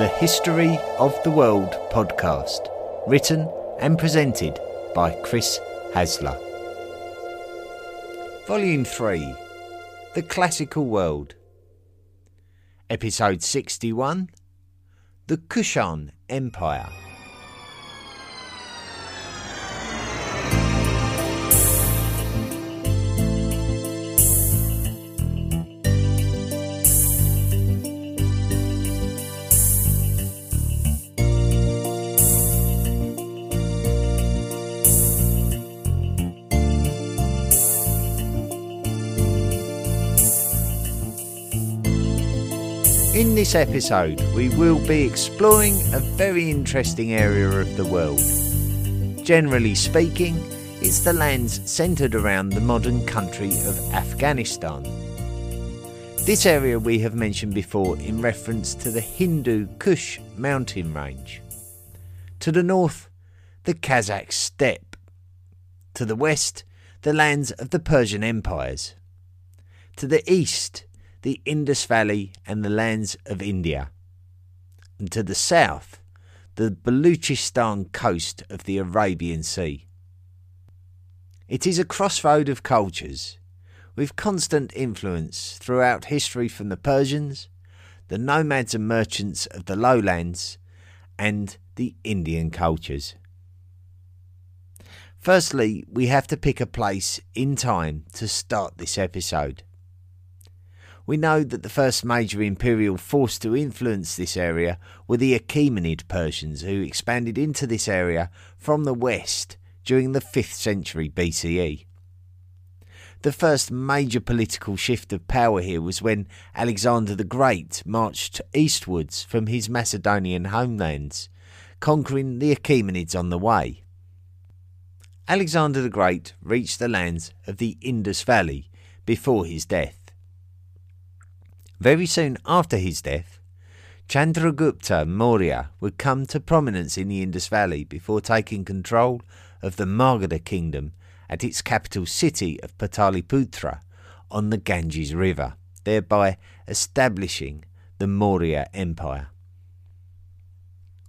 the History of the World podcast, written and presented by Chris Hasler. Volume 3 The Classical World, Episode 61 The Kushan Empire. This episode, we will be exploring a very interesting area of the world. Generally speaking, it's the lands centred around the modern country of Afghanistan. This area we have mentioned before in reference to the Hindu Kush mountain range. To the north, the Kazakh steppe. To the west, the lands of the Persian empires. To the east, the Indus Valley and the lands of India. And to the south, the Baluchistan coast of the Arabian Sea. It is a crossroad of cultures, with constant influence throughout history from the Persians, the nomads and merchants of the lowlands, and the Indian cultures. Firstly, we have to pick a place in time to start this episode. We know that the first major imperial force to influence this area were the Achaemenid Persians, who expanded into this area from the west during the 5th century BCE. The first major political shift of power here was when Alexander the Great marched eastwards from his Macedonian homelands, conquering the Achaemenids on the way. Alexander the Great reached the lands of the Indus Valley before his death. Very soon after his death, Chandragupta Maurya would come to prominence in the Indus Valley before taking control of the Magadha kingdom at its capital city of Pataliputra on the Ganges River, thereby establishing the Maurya Empire.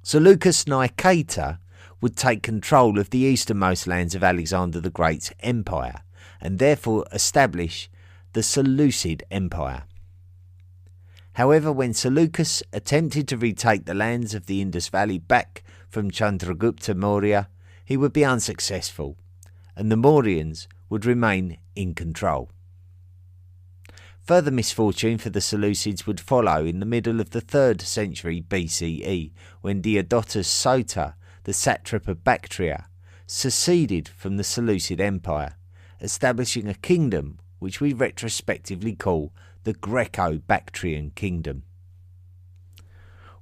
Seleucus Nicator would take control of the easternmost lands of Alexander the Great's empire and therefore establish the Seleucid Empire. However, when Seleucus attempted to retake the lands of the Indus Valley back from Chandragupta Maurya, he would be unsuccessful, and the Mauryans would remain in control. Further misfortune for the Seleucids would follow in the middle of the 3rd century BCE, when Diodotus Soter, the satrap of Bactria, seceded from the Seleucid Empire, establishing a kingdom which we retrospectively call the Greco Bactrian kingdom.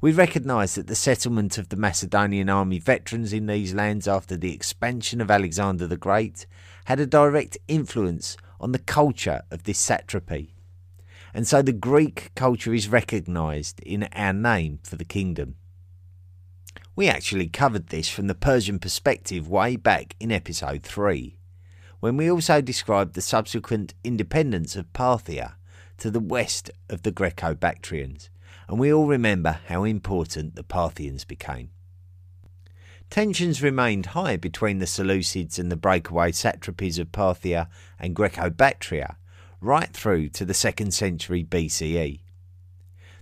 We recognise that the settlement of the Macedonian army veterans in these lands after the expansion of Alexander the Great had a direct influence on the culture of this satrapy, and so the Greek culture is recognised in our name for the kingdom. We actually covered this from the Persian perspective way back in episode 3, when we also described the subsequent independence of Parthia to the west of the Greco Bactrians, and we all remember how important the Parthians became. Tensions remained high between the Seleucids and the breakaway satrapies of Parthia and Greco Bactria right through to the 2nd century BCE.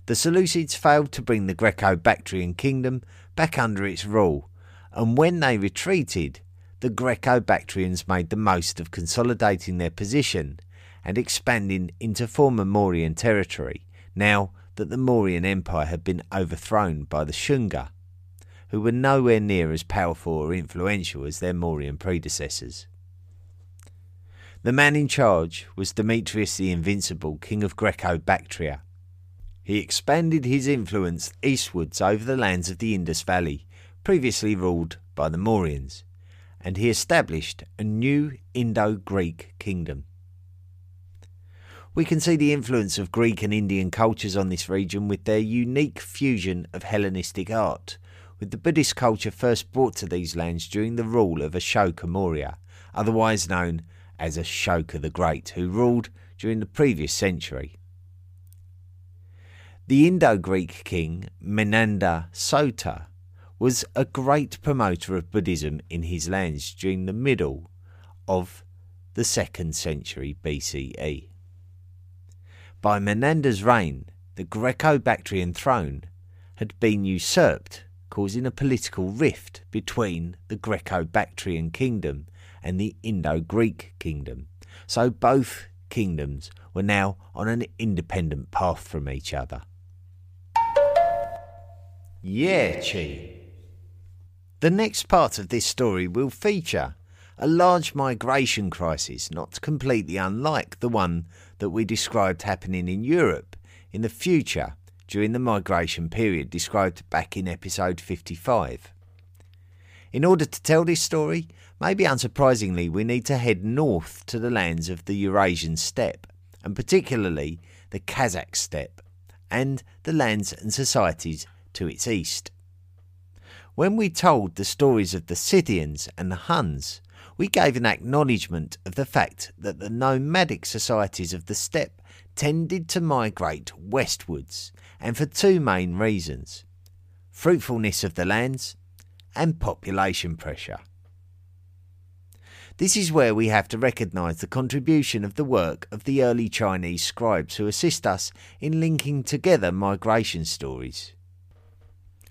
The Seleucids failed to bring the Greco Bactrian kingdom back under its rule, and when they retreated, the Greco Bactrians made the most of consolidating their position and expanding into former Mauryan territory, now that the Mauryan Empire had been overthrown by the Shunga, who were nowhere near as powerful or influential as their Mauryan predecessors. The man in charge was Demetrius the Invincible, king of Greco Bactria. He expanded his influence eastwards over the lands of the Indus Valley, previously ruled by the Mauryans, and he established a new Indo Greek kingdom. We can see the influence of Greek and Indian cultures on this region with their unique fusion of Hellenistic art, with the Buddhist culture first brought to these lands during the rule of Ashoka Maurya, otherwise known as Ashoka the Great, who ruled during the previous century. The Indo Greek king Menander Soter was a great promoter of Buddhism in his lands during the middle of the second century BCE. By Menander's reign, the Greco Bactrian throne had been usurped, causing a political rift between the Greco Bactrian kingdom and the Indo Greek kingdom. So both kingdoms were now on an independent path from each other. Yeah, Yuezhi. The next part of this story will feature a large migration crisis, not completely unlike the one that we described happening in Europe in the future during the migration period described back in episode 55. In order to tell this story, maybe unsurprisingly, we need to head north to the lands of the Eurasian steppe, and particularly the Kazakh steppe, and the lands and societies to its east. When we told the stories of the Scythians and the Huns, we gave an acknowledgement of the fact that the nomadic societies of the steppe tended to migrate westwards, and for two main reasons fruitfulness of the lands and population pressure. This is where we have to recognise the contribution of the work of the early Chinese scribes who assist us in linking together migration stories.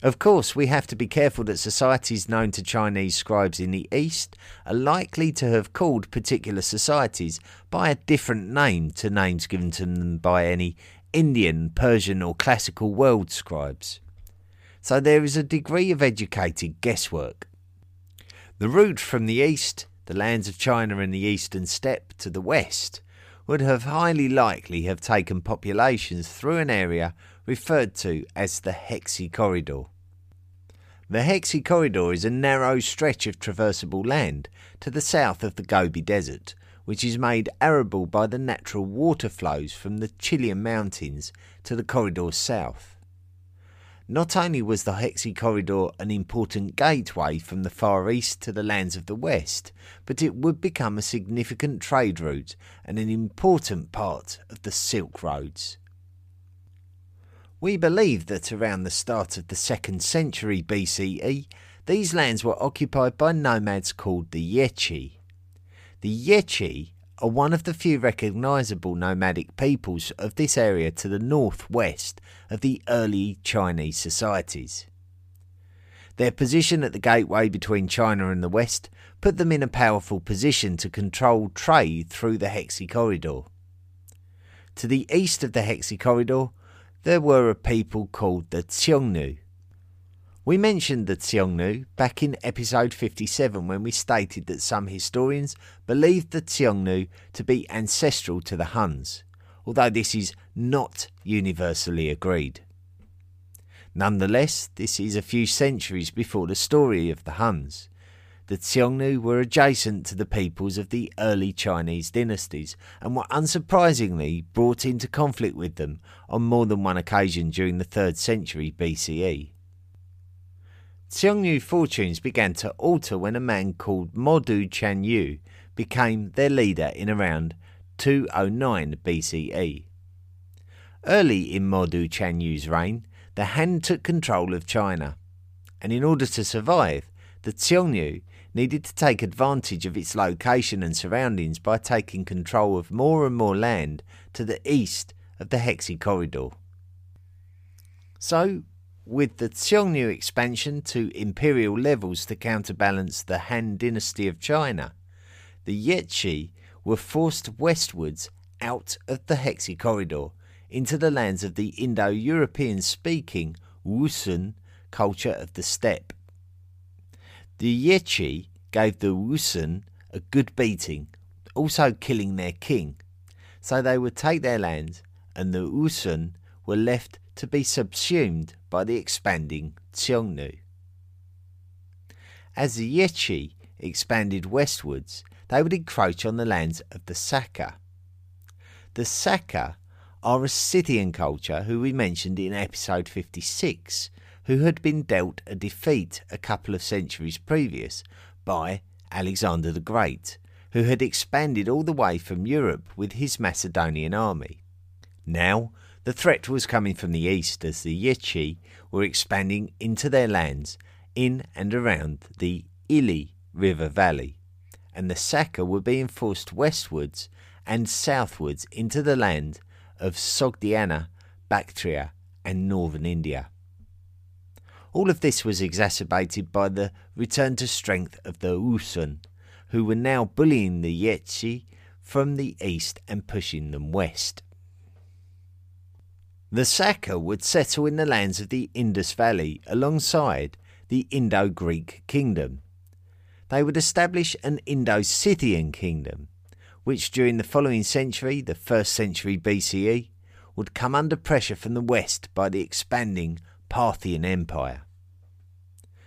Of course, we have to be careful that societies known to Chinese scribes in the East are likely to have called particular societies by a different name to names given to them by any Indian, Persian, or classical world scribes. So there is a degree of educated guesswork. The route from the east, the lands of China and the eastern steppe, to the west would have highly likely have taken populations through an area referred to as the Hexi Corridor. The Hexi Corridor is a narrow stretch of traversable land to the south of the Gobi Desert, which is made arable by the natural water flows from the Qilian mountains to the corridor's south. Not only was the Hexi Corridor an important gateway from the Far East to the lands of the West, but it would become a significant trade route and an important part of the Silk Roads. We believe that around the start of the second century BCE, these lands were occupied by nomads called the Yuezhi. The Yuezhi are one of the few recognisable nomadic peoples of this area to the northwest of the early Chinese societies. Their position at the gateway between China and the West put them in a powerful position to control trade through the Hexi Corridor. To the east of the Hexi Corridor there were a people called the Xiongnu. We mentioned the Xiongnu back in episode 57 when we stated that some historians believed the Xiongnu to be ancestral to the Huns, although this is not universally agreed. Nonetheless, this is a few centuries before the story of the Huns, the Xiongnu were adjacent to the peoples of the early Chinese dynasties and were unsurprisingly brought into conflict with them on more than one occasion during the 3rd century BCE. Xiongnu fortunes began to alter when a man called Modu Chanyu became their leader in around 209 BCE. Early in Modu Chanyu's reign, the Han took control of China, and in order to survive, the Xiongnu needed to take advantage of its location and surroundings by taking control of more and more land to the east of the Hexi Corridor. So, with the Xiongnu expansion to imperial levels to counterbalance the Han dynasty of China, the Yuezhi were forced westwards out of the Hexi Corridor into the lands of the Indo European speaking Wusun culture of the steppe. The Yuezhi gave the Wusun a good beating, also killing their king. So they would take their lands, and the Wusun were left to be subsumed by the expanding Xiongnu. As the Yechi expanded westwards, they would encroach on the lands of the Saka. The Saka are a Scythian culture who we mentioned in episode 56, who had been dealt a defeat a couple of centuries previous by Alexander the Great, who had expanded all the way from Europe with his Macedonian army. Now, The threat was coming from the east as the Yuezhi were expanding into their lands in and around the Ili River Valley, and the Saka were being forced westwards and southwards into the land of Sogdiana, Bactria, and northern India. All of this was exacerbated by the return to strength of the Wusun, who were now bullying the Yuezhi from the east and pushing them west. The Saka would settle in the lands of the Indus Valley alongside the Indo Greek kingdom. They would establish an Indo Scythian kingdom, which during the following century, the first century BCE, would come under pressure from the west by the expanding Parthian Empire.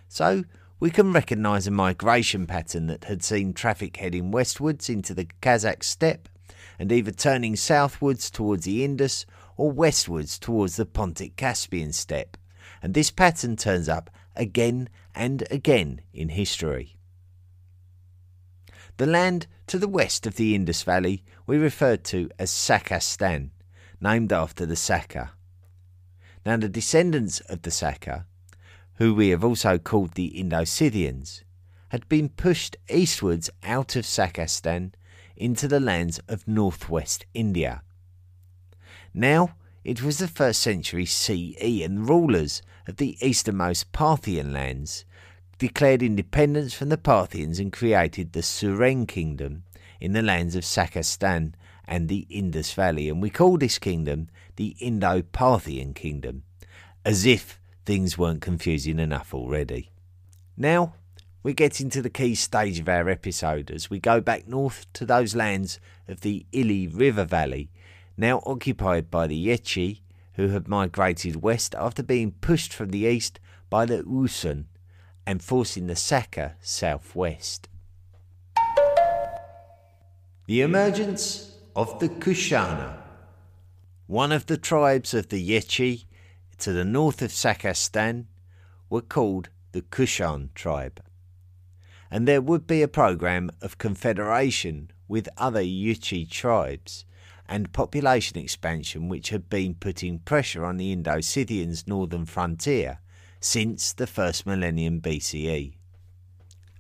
So, we can recognise a migration pattern that had seen traffic heading westwards into the Kazakh steppe and either turning southwards towards the Indus or westwards towards the Pontic Caspian steppe, and this pattern turns up again and again in history. The land to the west of the Indus Valley we refer to as Sakastan, named after the Saka. Now, the descendants of the Saka who we have also called the Indo-Scythians, had been pushed eastwards out of Sakastan into the lands of northwest India. Now it was the first century CE, and rulers of the easternmost Parthian lands declared independence from the Parthians and created the Suren kingdom in the lands of Sakastan and the Indus Valley, and we call this kingdom the Indo Parthian kingdom, as if things weren't confusing enough already. Now, we get into the key stage of our episode as we go back north to those lands of the Ili River Valley, now occupied by the Yuezhi, who had migrated west after being pushed from the east by the Wusun and forcing the Saka southwest. The emergence of the Kushana. One of the tribes of the Yuezhi to the north of Sakastan were called the Kushan tribe. And there would be a program of confederation with other Yuezhi tribes and population expansion which had been putting pressure on the Indo Scythians' northern frontier since the first millennium BCE.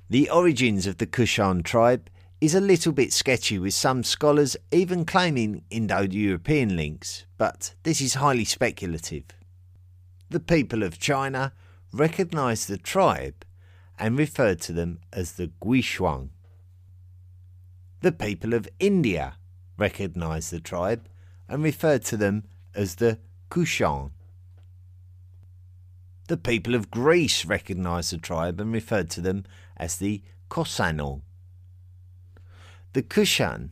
The origins of the Kushan tribe is a little bit sketchy, with some scholars even claiming Indo European links, but this is highly speculative the people of China recognized the tribe and referred to them as the Guishuang. The people of India recognized the tribe and referred to them as the Kushan. The people of Greece recognized the tribe and referred to them as the Kosanon. The Kushan,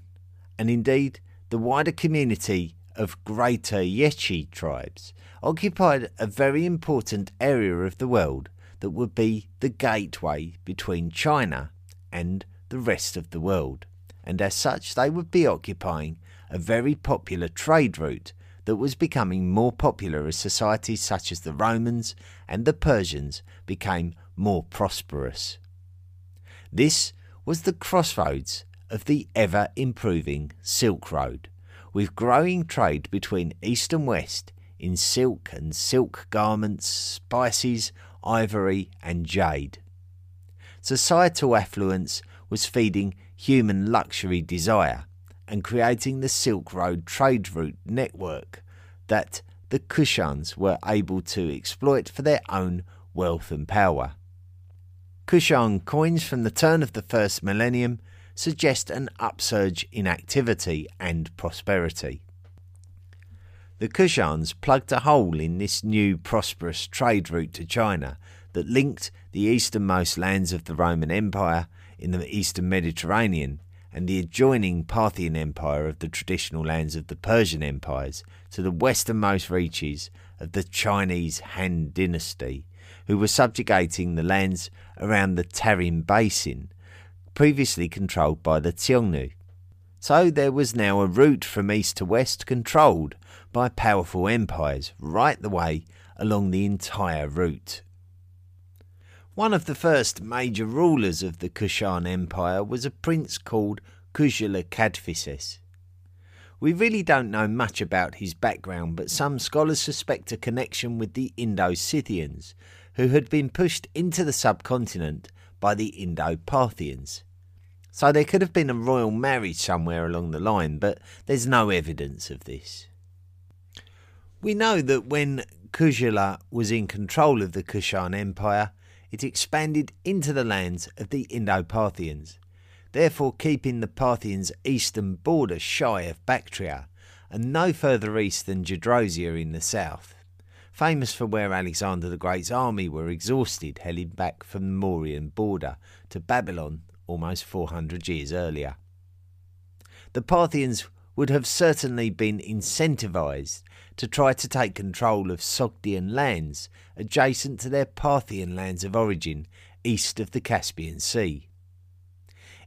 and indeed the wider community of Greater Yuezhi tribes, occupied a very important area of the world that would be the gateway between China and the rest of the world, and as such they would be occupying a very popular trade route that was becoming more popular as societies such as the Romans and the Persians became more prosperous. This was the crossroads of the ever improving Silk Road, with growing trade between East and West in silk and silk garments, spices, ivory, and jade. Societal affluence was feeding human luxury desire and creating the Silk Road trade route network that the Kushans were able to exploit for their own wealth and power. Kushan coins from the turn of the first millennium suggest an upsurge in activity and prosperity. The Kushans plugged a hole in this new prosperous trade route to China that linked the easternmost lands of the Roman Empire in the eastern Mediterranean and the adjoining Parthian Empire of the traditional lands of the Persian empires to the westernmost reaches of the Chinese Han dynasty, who were subjugating the lands around the Tarim Basin, previously controlled by the Xiongnu. So there was now a route from east to west controlled by powerful empires right the way along the entire route. One of the first major rulers of the Kushan Empire was a prince called Kujula Kadphises. We really don't know much about his background, but some scholars suspect a connection with the Indo Scythians, who had been pushed into the subcontinent by the Indo Parthians. So there could have been a royal marriage somewhere along the line, but there's no evidence of this. We know that when Kujula was in control of the Kushan Empire, it expanded into the lands of the Indo Parthians, therefore keeping the Parthians' eastern border shy of Bactria and no further east than Gedrosia in the south, famous for where Alexander the Great's army were exhausted heading back from the Mauryan border to Babylon almost 400 years earlier. The Parthians would have certainly been incentivized to try to take control of Sogdian lands adjacent to their Parthian lands of origin east of the Caspian Sea.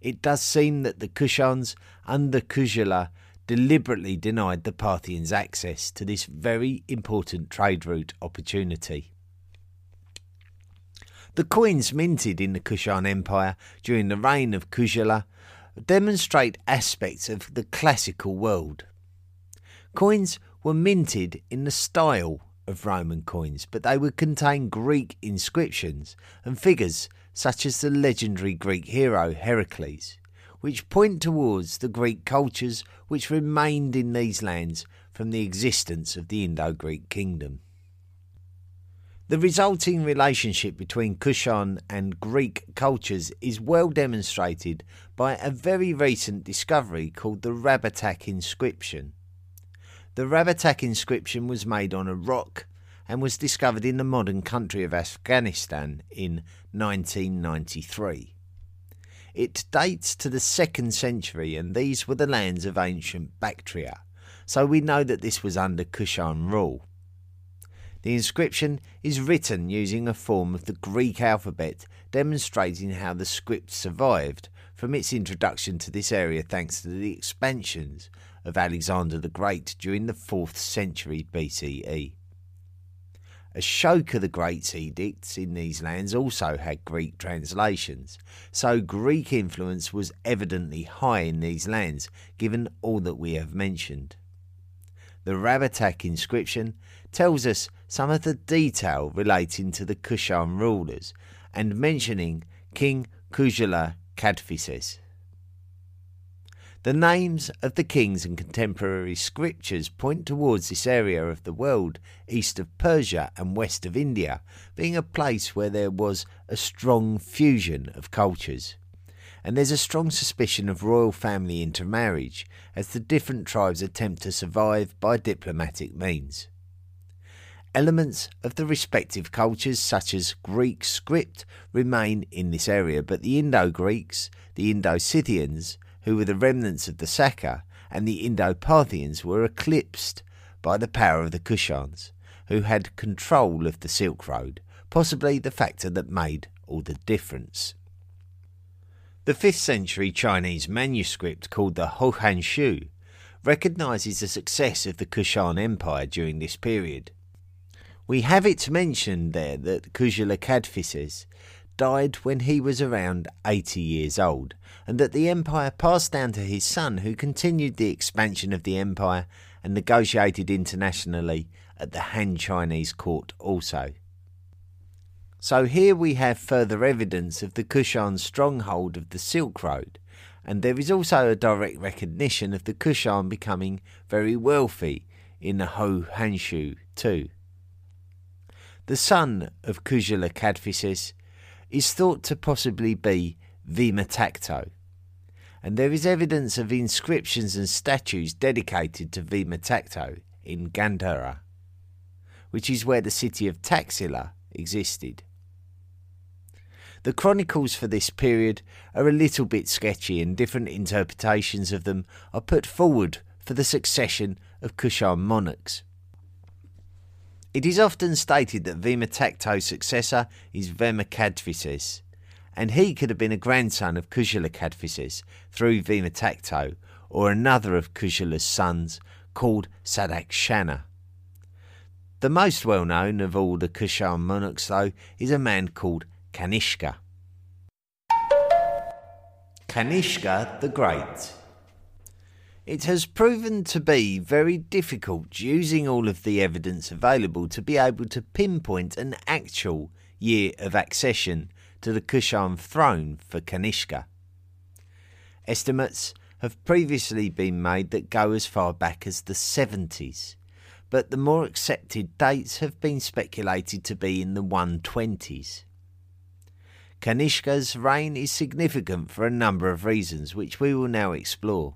It does seem that the Kushans under Kujula deliberately denied the Parthians access to this very important trade route opportunity. The coins minted in the Kushan Empire during the reign of Kujula demonstrate aspects of the classical world. Coins were minted in the style of Roman coins, but they would contain Greek inscriptions and figures such as the legendary Greek hero Heracles, which point towards the Greek cultures which remained in these lands from the existence of the Indo Greek kingdom. The resulting relationship between Kushan and Greek cultures is well demonstrated by a very recent discovery called the Rabatak inscription. The Rabatak inscription was made on a rock and was discovered in the modern country of Afghanistan in 1993. It dates to the 2nd century, and these were the lands of ancient Bactria, so we know that this was under Kushan rule. The inscription is written using a form of the Greek alphabet, demonstrating how the script survived from its introduction to this area thanks to the expansions of Alexander the Great during the 4th century BCE. Ashoka the Great's edicts in these lands also had Greek translations, so Greek influence was evidently high in these lands, given all that we have mentioned. The Rabatak inscription tells us some of the detail relating to the Kushan rulers and mentioning King Kujula Kadphises. The names of the kings and contemporary scriptures point towards this area of the world east of Persia and west of India, being a place where there was a strong fusion of cultures and there's a strong suspicion of royal family intermarriage as the different tribes attempt to survive by diplomatic means. Elements of the respective cultures, such as Greek script, remain in this area, but the Indo Greeks, the Indo Scythians, who were the remnants of the Saka, and the Indo Parthians were eclipsed by the power of the Kushans, who had control of the Silk Road, possibly the factor that made all the difference. The 5th century Chinese manuscript called the Hou Hanshu recognizes the success of the Kushan Empire during this period. We have it mentioned there that Kujula Kadphises died when he was around 80 years old, and that the empire passed down to his son, who continued the expansion of the empire and negotiated internationally at the Han Chinese court also. So here we have further evidence of the Kushan stronghold of the Silk Road, and there is also a direct recognition of the Kushan becoming very wealthy in the Hou Hanshu too. The son of Kujula Kadphises is thought to possibly be Vimatakto, and there is evidence of inscriptions and statues dedicated to Vimatakto in Gandhara, which is where the city of Taxila existed. The chronicles for this period are a little bit sketchy, and different interpretations of them are put forward for the succession of Kushan monarchs. It is often stated that Vima Vimatakto's successor is Vima Kadphises, and he could have been a grandson of Kujula Kadphises through Vima Vimatakto, or another of Kujula's sons called Sadakshana. The most well known of all the Kushan monarchs, though, is a man called Kanishka. Kanishka the Great. It has proven to be very difficult using all of the evidence available to be able to pinpoint an actual year of accession to the Kushan throne for Kanishka. Estimates have previously been made that go as far back as the 70s, but the more accepted dates have been speculated to be in the 120s. Kanishka's reign is significant for a number of reasons, which we will now explore.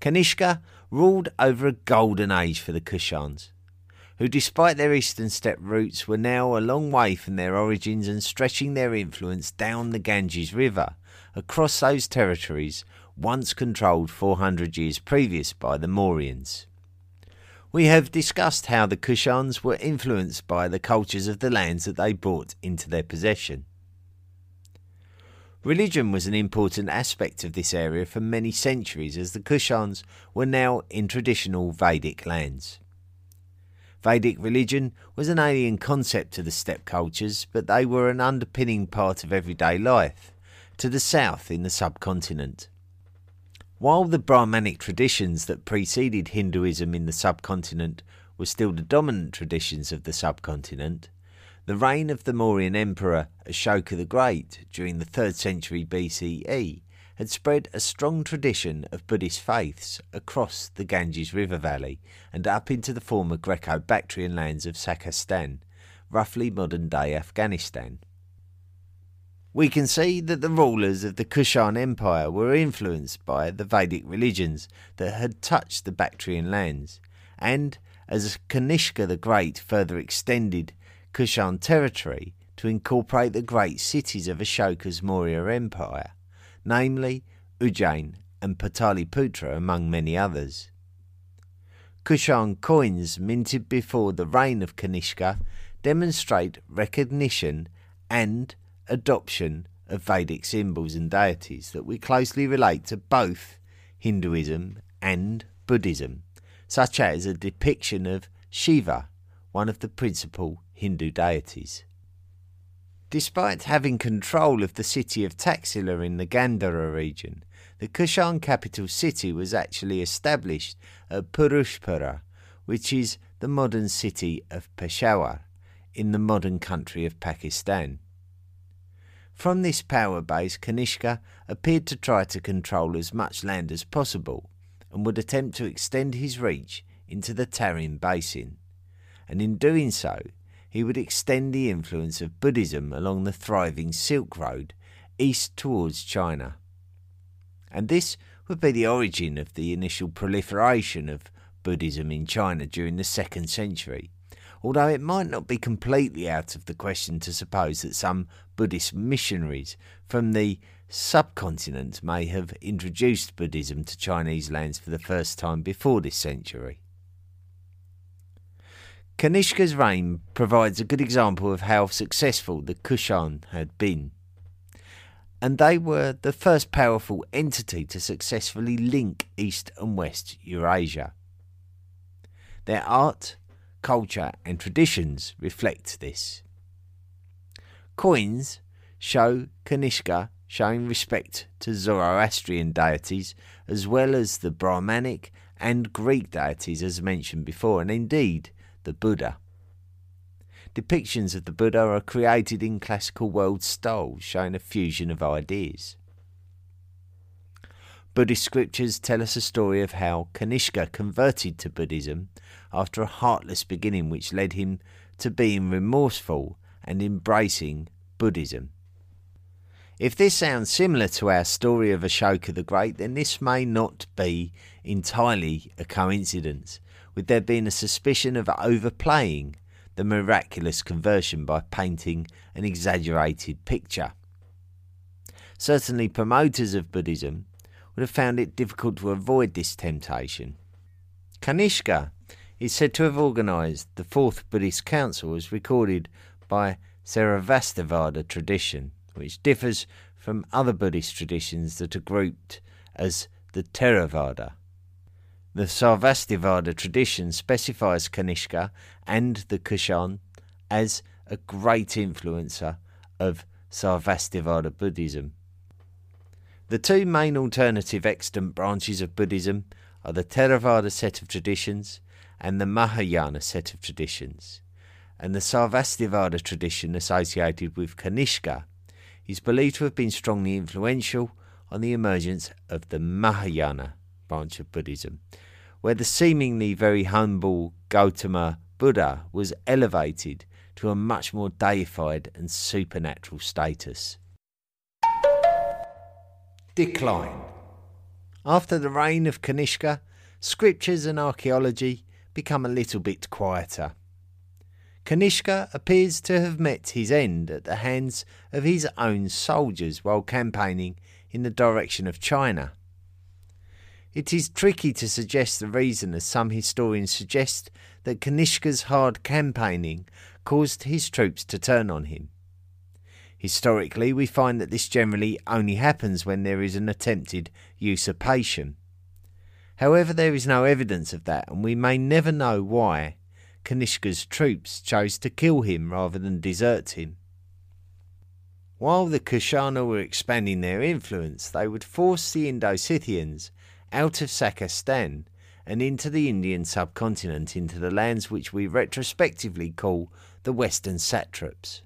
Kanishka ruled over a golden age for the Kushans, who, despite their eastern steppe roots, were now a long way from their origins and stretching their influence down the Ganges River across those territories once controlled 400 years previous by the Mauryans. We have discussed how the Kushans were influenced by the cultures of the lands that they brought into their possession. Religion was an important aspect of this area for many centuries as the Kushans were now in traditional Vedic lands. Vedic religion was an alien concept to the steppe cultures, but they were an underpinning part of everyday life to the south in the subcontinent. While the Brahmanic traditions that preceded Hinduism in the subcontinent were still the dominant traditions of the subcontinent, the reign of the Mauryan Emperor Ashoka the Great during the 3rd century BCE had spread a strong tradition of Buddhist faiths across the Ganges River Valley and up into the former Greco Bactrian lands of Sakastan, roughly modern day Afghanistan. We can see that the rulers of the Kushan Empire were influenced by the Vedic religions that had touched the Bactrian lands, and as Kanishka the Great further extended Kushan territory to incorporate the great cities of Ashoka's Maurya Empire, namely Ujjain and Pataliputra, among many others. Kushan coins minted before the reign of Kanishka demonstrate recognition and adoption of Vedic symbols and deities that we closely relate to both Hinduism and Buddhism, such as a depiction of Shiva, one of the principal Hindu deities. Despite having control of the city of Taxila in the Gandhara region, the Kushan capital city was actually established at Purushpura, which is the modern city of Peshawar, in the modern country of Pakistan. From this power base, Kanishka appeared to try to control as much land as possible and would attempt to extend his reach into the Tarim basin. And in doing so, he would extend the influence of Buddhism along the thriving Silk Road east towards China. And this would be the origin of the initial proliferation of Buddhism in China during the second century, although it might not be completely out of the question to suppose that some Buddhist missionaries from the subcontinent may have introduced Buddhism to Chinese lands for the first time before this century. Kanishka's reign provides a good example of how successful the Kushan had been. And they were the first powerful entity to successfully link East and West Eurasia. Their art, culture, and traditions reflect this. Coins show Kanishka showing respect to Zoroastrian deities as well as the Brahmanic and Greek deities as mentioned before, and indeed the Buddha. Depictions of the Buddha are created in classical world styles, showing a fusion of ideas. Buddhist scriptures tell us a story of how Kanishka converted to Buddhism after a heartless beginning which led him to being remorseful and embracing Buddhism. If this sounds similar to our story of Ashoka the Great, then this may not be entirely a coincidence with there being a suspicion of overplaying the miraculous conversion by painting an exaggerated picture. Certainly, promoters of Buddhism would have found it difficult to avoid this temptation. Kanishka is said to have organised the Fourth Buddhist Council as recorded by Theravadavada tradition, which differs from other Buddhist traditions that are grouped as the Theravada. The Sarvastivada tradition specifies Kanishka and the Kushan as a great influencer of Sarvastivada Buddhism. The two main alternative extant branches of Buddhism are the Theravada set of traditions and the Mahayana set of traditions, and the Sarvastivada tradition associated with Kanishka is believed to have been strongly influential on the emergence of the Mahayana branch of Buddhism, where the seemingly very humble Gautama Buddha was elevated to a much more deified and supernatural status. Decline. After the reign of Kanishka, scriptures and archaeology become a little bit quieter. Kanishka appears to have met his end at the hands of his own soldiers while campaigning in the direction of China. It is tricky to suggest the reason, as some historians suggest that Kanishka's hard campaigning caused his troops to turn on him. Historically, we find that this generally only happens when there is an attempted usurpation. However, there is no evidence of that, and we may never know why Kanishka's troops chose to kill him rather than desert him. While the Kushana were expanding their influence, they would force the Indo-Scythians out of Sakastan and into the Indian subcontinent into the lands which we retrospectively call the Western satraps.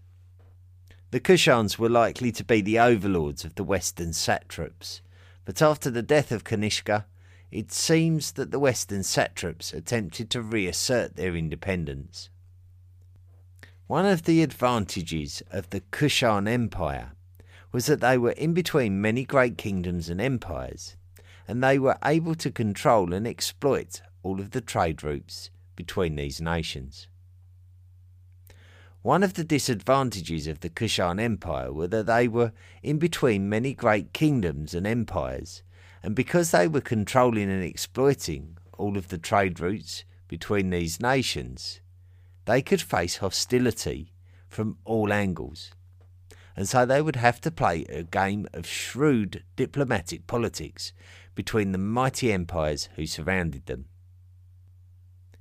The Kushans were likely to be the overlords of the Western satraps, but after the death of Kanishka, it seems that the Western satraps attempted to reassert their independence. One of the advantages of the Kushan Empire was that they were in between many great kingdoms and empires, and they were able to control and exploit all of the trade routes between these nations. One of the disadvantages of the Kushan Empire were that they were in between many great kingdoms and empires, and because they were controlling and exploiting all of the trade routes between these nations, they could face hostility from all angles. And so they would have to play a game of shrewd diplomatic politics between the mighty empires who surrounded them.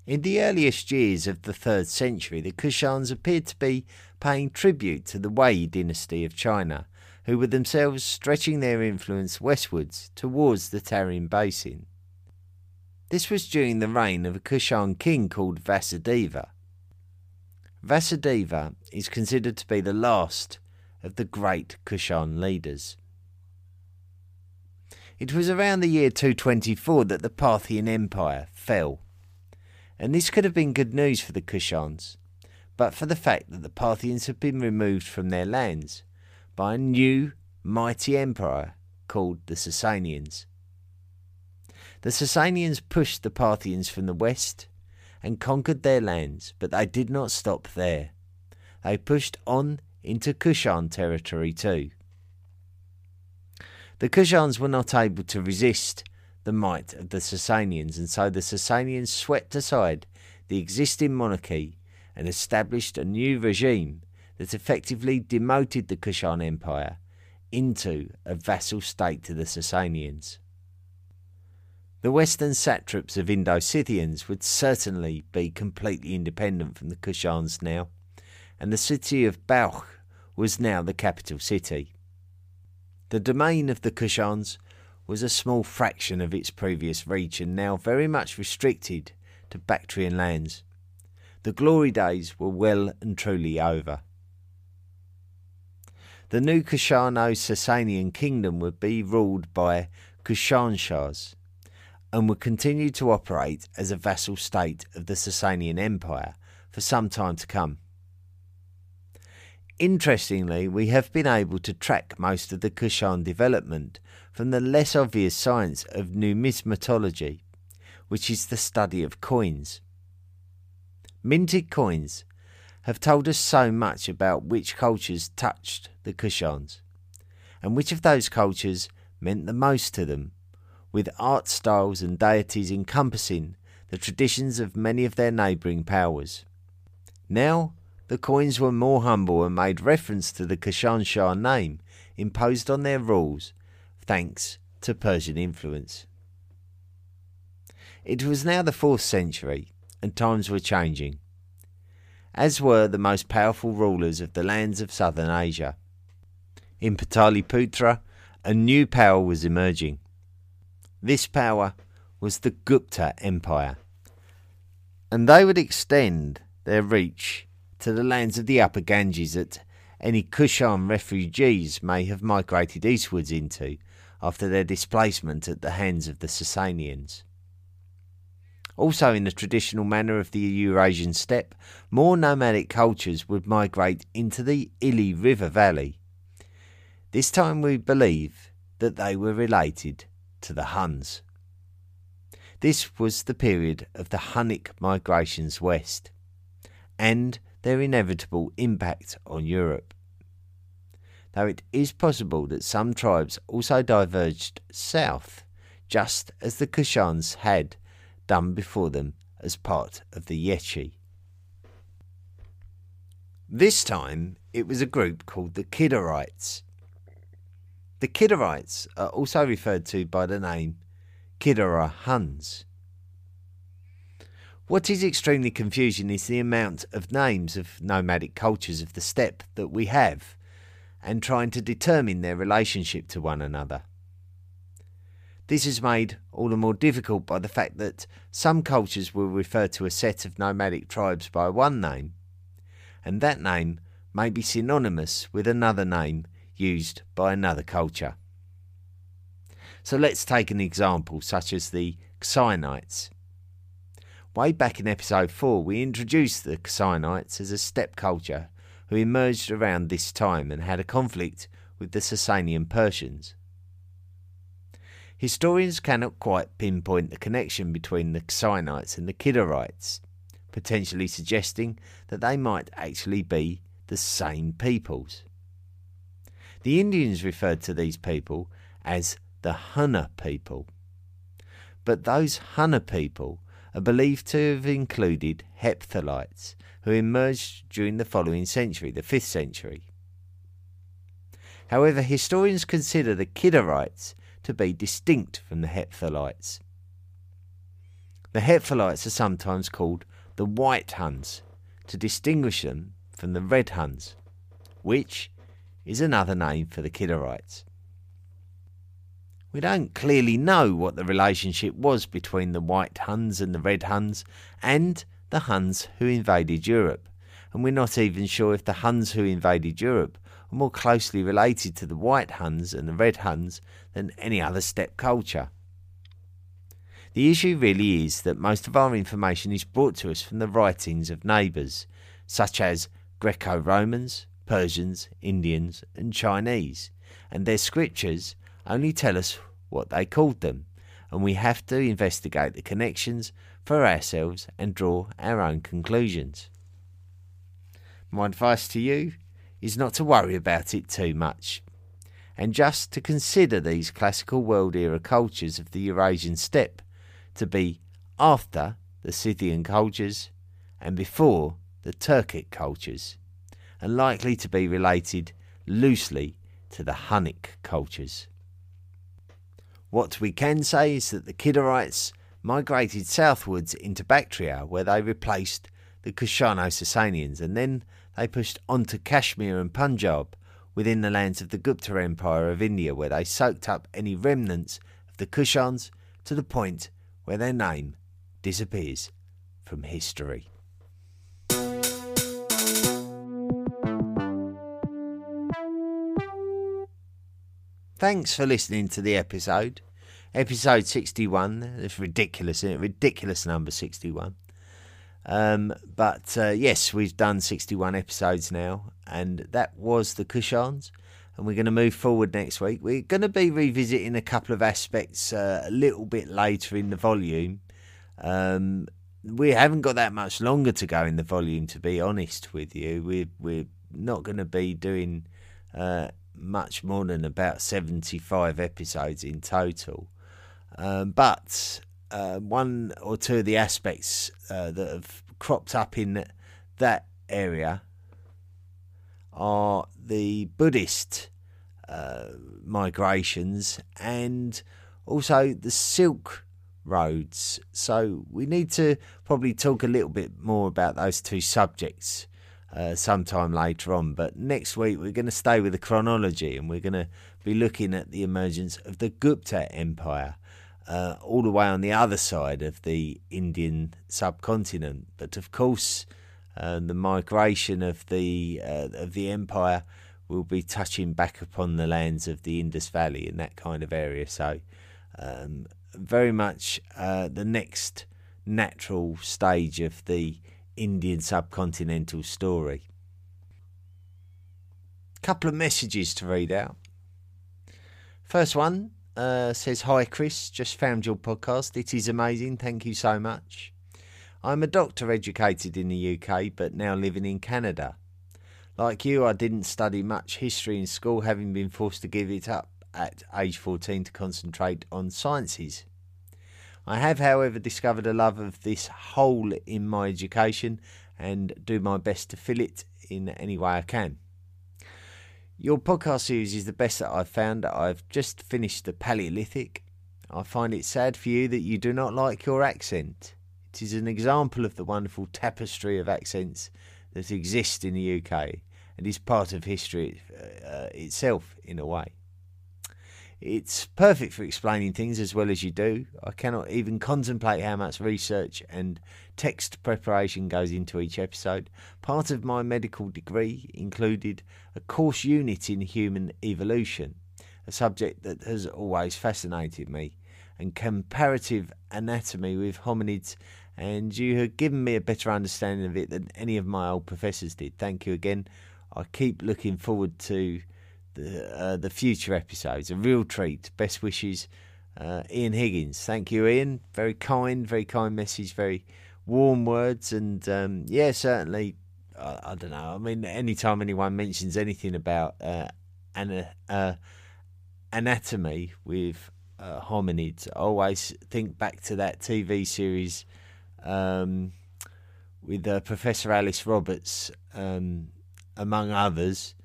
In the earliest years of the 3rd century, the Kushans appeared to be paying tribute to the Wei dynasty of China, who were themselves stretching their influence westwards towards the Tarim Basin. This was during the reign of a Kushan king called Vasudeva. Vasudeva is considered to be the last of the great Kushan leaders. It was around the year 224 that the Parthian Empire fell and this could have been good news for the Kushans, but for the fact that the Parthians had been removed from their lands by a new mighty empire called the Sasanians. The Sasanians pushed the Parthians from the west and conquered their lands, but they did not stop there. They pushed on into Kushan territory too. The Kushans were not able to resist the might of the Sasanians, and so the Sasanians swept aside the existing monarchy and established a new regime that effectively demoted the Kushan Empire into a vassal state to the Sasanians. The western satraps of Indo Scythians would certainly be completely independent from the Kushans now, and the city of Balkh was now the capital city. The domain of the Kushans was a small fraction of its previous reach and now very much restricted to Bactrian lands. The glory days were well and truly over. The new Kushano Sasanian kingdom would be ruled by Kushanshahs and would continue to operate as a vassal state of the Sasanian Empire for some time to come. Interestingly, we have been able to track most of the Kushan development from the less obvious science of numismatology, which is the study of coins. Minted coins have told us so much about which cultures touched the Kushans, and which of those cultures meant the most to them, with art styles and deities encompassing the traditions of many of their neighbouring powers. Now, the coins were more humble and made reference to the Kushan Shah name imposed on their rules thanks to Persian influence. It was now the 4th century and times were changing, as were the most powerful rulers of the lands of southern Asia. In Pataliputra, a new power was emerging. This power was the Gupta Empire, and they would extend their reach to the lands of the upper Ganges that any Kushan refugees may have migrated eastwards into after their displacement at the hands of the Sasanians. Also, in the traditional manner of the Eurasian steppe, more nomadic cultures would migrate into the Ili River Valley. This time we believe that they were related to the Huns. This was the period of the Hunnic migrations west, and their inevitable impact on Europe. Though it is possible that some tribes also diverged south, just as the Kushans had done before them as part of the Yuezhi. This time it was a group called the Kidarites. The Kidarites are also referred to by the name Kidara Huns. What is extremely confusing is the amount of names of nomadic cultures of the steppe that we have, and trying to determine their relationship to one another. This is made all the more difficult by the fact that some cultures will refer to a set of nomadic tribes by one name, and that name may be synonymous with another name used by another culture. So let's take an example such as the Xionites. Way back in episode 4, we introduced the Xionites as a steppe culture who emerged around this time and had a conflict with the Sasanian Persians. Historians cannot quite pinpoint the connection between the Xionites and the Kidarites, potentially suggesting that they might actually be the same peoples. The Indians referred to these people as the Hunna people. But those Hunna people are believed to have included Hephthalites, who emerged during the following century, the 5th century. However, historians consider the Kidarites to be distinct from the Hephthalites. The Hephthalites are sometimes called the White Huns to distinguish them from the Red Huns, which is another name for the Kidarites. We don't clearly know what the relationship was between the White Huns and the Red Huns and the Huns who invaded Europe, and we're not even sure if the Huns who invaded Europe are more closely related to the White Huns and the Red Huns than any other steppe culture. The issue really is that most of our information is brought to us from the writings of neighbours, such as Greco Romans, Persians, Indians, and Chinese, and their scriptures only tell us what they called them, and we have to investigate the connections for ourselves and draw our own conclusions. My advice to you is not to worry about it too much, and just to consider these classical world era cultures of the Eurasian steppe to be after the Scythian cultures and before the Turkic cultures, and likely to be related loosely to the Hunnic cultures. What we can say is that the Kidarites migrated southwards into Bactria, where they replaced the Kushano Sasanians, and then they pushed on to Kashmir and Punjab within the lands of the Gupta Empire of India, where they soaked up any remnants of the Kushans to the point where their name disappears from history. Thanks for listening to the episode. Episode 61. It's ridiculous, it? Ridiculous number 61. Um, but uh, yes, we've done 61 episodes now, and that was the Kushans. And we're going to move forward next week. We're going to be revisiting a couple of aspects uh, a little bit later in the volume. Um, we haven't got that much longer to go in the volume, to be honest with you. We're, we're not going to be doing uh, much more than about 75 episodes in total. Um, but uh, one or two of the aspects uh, that have cropped up in that area are the Buddhist uh, migrations and also the Silk roads. So we need to probably talk a little bit more about those two subjects uh, sometime later on. But next week we're going to stay with the chronology and we're going to be looking at the emergence of the Gupta Empire, uh, all the way on the other side of the Indian subcontinent. But of course, uh, the migration of the uh, of the empire will be touching back upon the lands of the Indus Valley and that kind of area. So, um, very much uh, the next natural stage of the Indian subcontinental story. Couple of messages to read out. First one uh, says, Hi Chris, just found your podcast. It is amazing. Thank you so much. I'm a doctor educated in the UK but now living in Canada. Like you, I didn't study much history in school, having been forced to give it up at age 14 to concentrate on sciences. I have, however, discovered a love of this hole in my education and do my best to fill it in any way I can. Your podcast series is the best that I've found. I've just finished the Paleolithic. I find it sad for you that you do not like your accent. It is an example of the wonderful tapestry of accents that exist in the UK and is part of history uh, itself in a way. It's perfect for explaining things as well as you do. I cannot even contemplate how much research and text preparation goes into each episode. Part of my medical degree included a course unit in human evolution, a subject that has always fascinated me, and comparative anatomy with hominids, and you have given me a better understanding of it than any of my old professors did. Thank you again. I keep looking forward to the uh, the future episodes. A real treat. Best wishes, uh, Ian Higgins. Thank you, Ian. Very kind, very kind message. Very warm words, and um, yeah, certainly. I, I, don't know. I mean, anytime anyone mentions anything about uh, uh, anatomy with uh, hominids, I always think back to that TV series um, with uh, Professor Alice Roberts, um, among others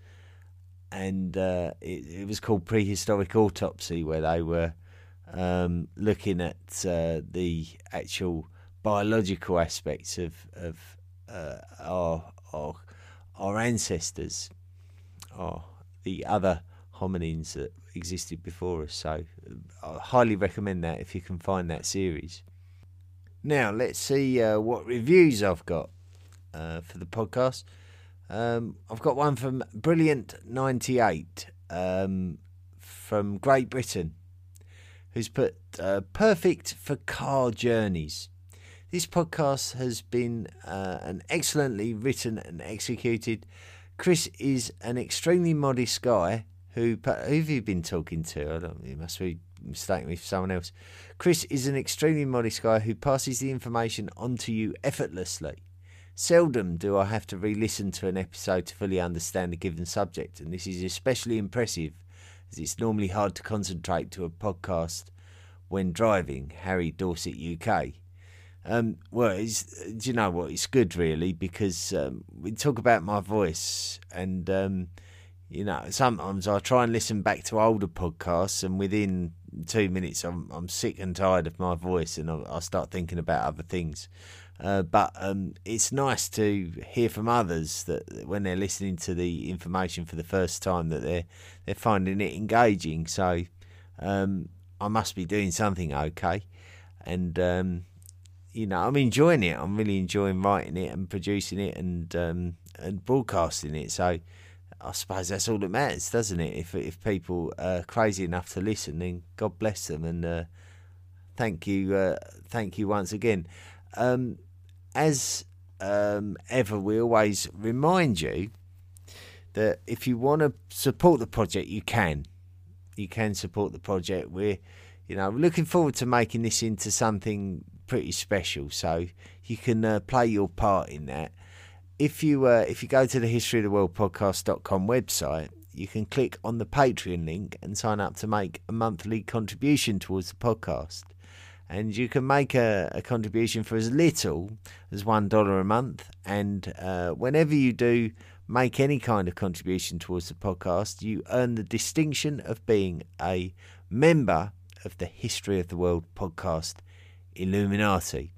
and uh, it, it, was called Prehistoric Autopsy, where they were um, looking at uh, the actual biological aspects of of uh, our, our our ancestors, or the other hominins that existed before us. So I highly recommend that if you can find that series. Now let's see uh, what reviews I've got uh, for the podcast. Um, I've got one from Brilliant98 um, from Great Britain, who's put uh, perfect for car journeys. This podcast has been uh, an excellently written and executed. Chris is an extremely modest guy who who have you been talking to? I don't. You must be mistaken me for someone else. Chris is an extremely modest guy who passes the information on to you effortlessly. Seldom do I have to re listen to an episode to fully understand a given subject, and this is especially impressive as it's normally hard to concentrate to a podcast when driving. Harry Dorset, UK. Um, well, do you know what? It's good, really, because um, we talk about my voice, and um, you know, sometimes I try and listen back to older podcasts, and within two minutes, I'm I'm sick and tired of my voice, and I, I start thinking about other things. Uh, but um, it's nice to hear from others that when they're listening to the information for the first time that they're they're finding it engaging. So um, I must be doing something okay, and um, you know I'm enjoying it. I'm really enjoying writing it and producing it and um, and broadcasting it. So I suppose that's all that matters, doesn't it? If if people are crazy enough to listen, then God bless them and uh, thank you, uh, thank you once again. Um, as um, ever, we always remind you that if you want to support the project, you can. You can support the project. We're, you know, looking forward to making this into something pretty special. So you can uh, play your part in that. If you uh, if you go to the History of the World podcast.com website, you can click on the Patreon link and sign up to make a monthly contribution towards the podcast and you can make a, a contribution for as little as one dollar a month. And uh, whenever you do make any kind of contribution towards the podcast, you earn the distinction of being a member of the History of the World podcast Illuminati.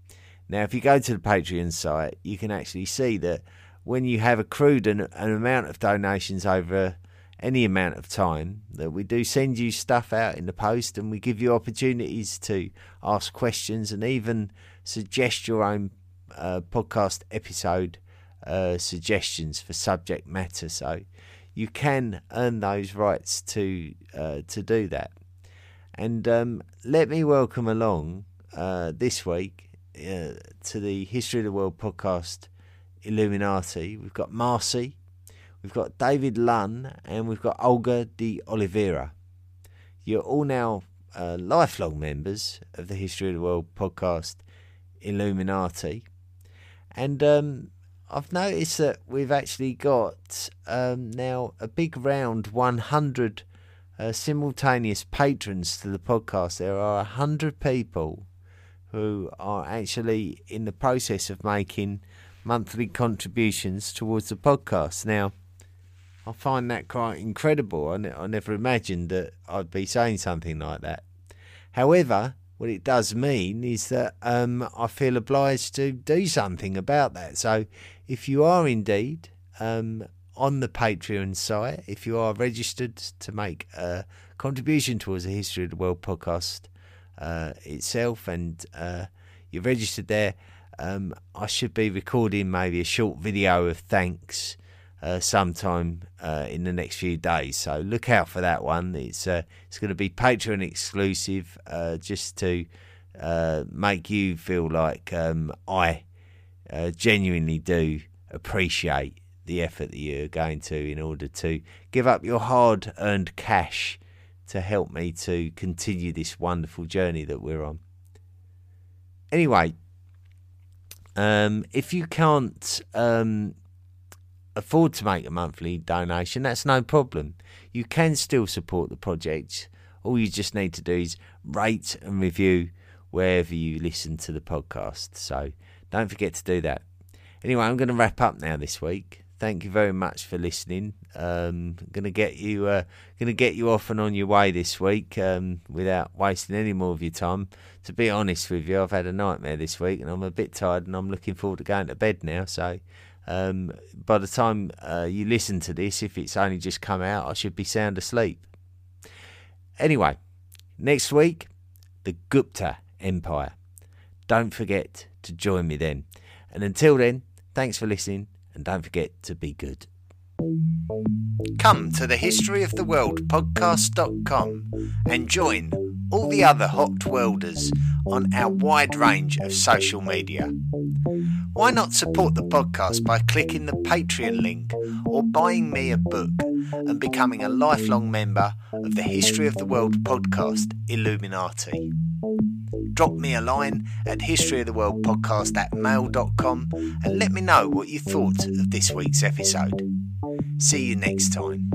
Now, if you go to the Patreon site, you can actually see that when you have accrued an, an amount of donations over any amount of time that we do send you stuff out in the post and we give you opportunities to ask questions and even suggest your own uh, podcast episode uh, suggestions for subject matter. So you can earn those rights to uh, to do that. And um, let me welcome along uh, this week uh, to the History of the World podcast Illuminati. We've got Marcy We've got David Lunn and we've got Olga de Oliveira. You're all now uh, lifelong members of the History of the World podcast Illuminati. And um, I've noticed that we've actually got um, now a big round 100 uh, simultaneous patrons to the podcast. There are 100 people who are actually in the process of making monthly contributions towards the podcast. Now, I find that quite incredible. I, ne- I never imagined that I'd be saying something like that. However, what it does mean is that um, I feel obliged to do something about that. So, if you are indeed um, on the Patreon site, if you are registered to make a contribution towards the History of the World podcast uh, itself, and uh, you're registered there, um, I should be recording maybe a short video of thanks uh, sometime uh, in the next few days. So look out for that one. It's uh, it's going to be Patreon exclusive, uh, just to uh, make you feel like um, I genuinely do appreciate the effort that you're going to in order to give up your hard-earned cash to help me to continue this wonderful journey that we're on. Anyway, um, if you can't um, afford to make a monthly donation, that's no problem. You can still support the project. All you just need to do is rate and review wherever you listen to the podcast. So don't forget to do that. Anyway, I'm going to wrap up now this week. Thank you very much for listening. Um, going to get you, uh, going to get you off and on your way this week um, without wasting any more of your time. To be honest with you, I've had a nightmare this week, and I'm a bit tired, and I'm looking forward to going to bed now. So um, by the time uh, you listen to this, if it's only just come out, I should be sound asleep. Anyway, next week, the Gupta Empire. Don't forget to join me then. And until then, thanks for listening and don't forget to be good. Come to the History of the World podcast.com and join all the other hot welders on our wide range of social media. Why not support the podcast by clicking the Patreon link or buying me a book and becoming a lifelong member of the History of the World podcast Illuminati? Drop me a line at historyoftheworldpodcast at mail.com and let me know what you thought of this week's episode. See you next time.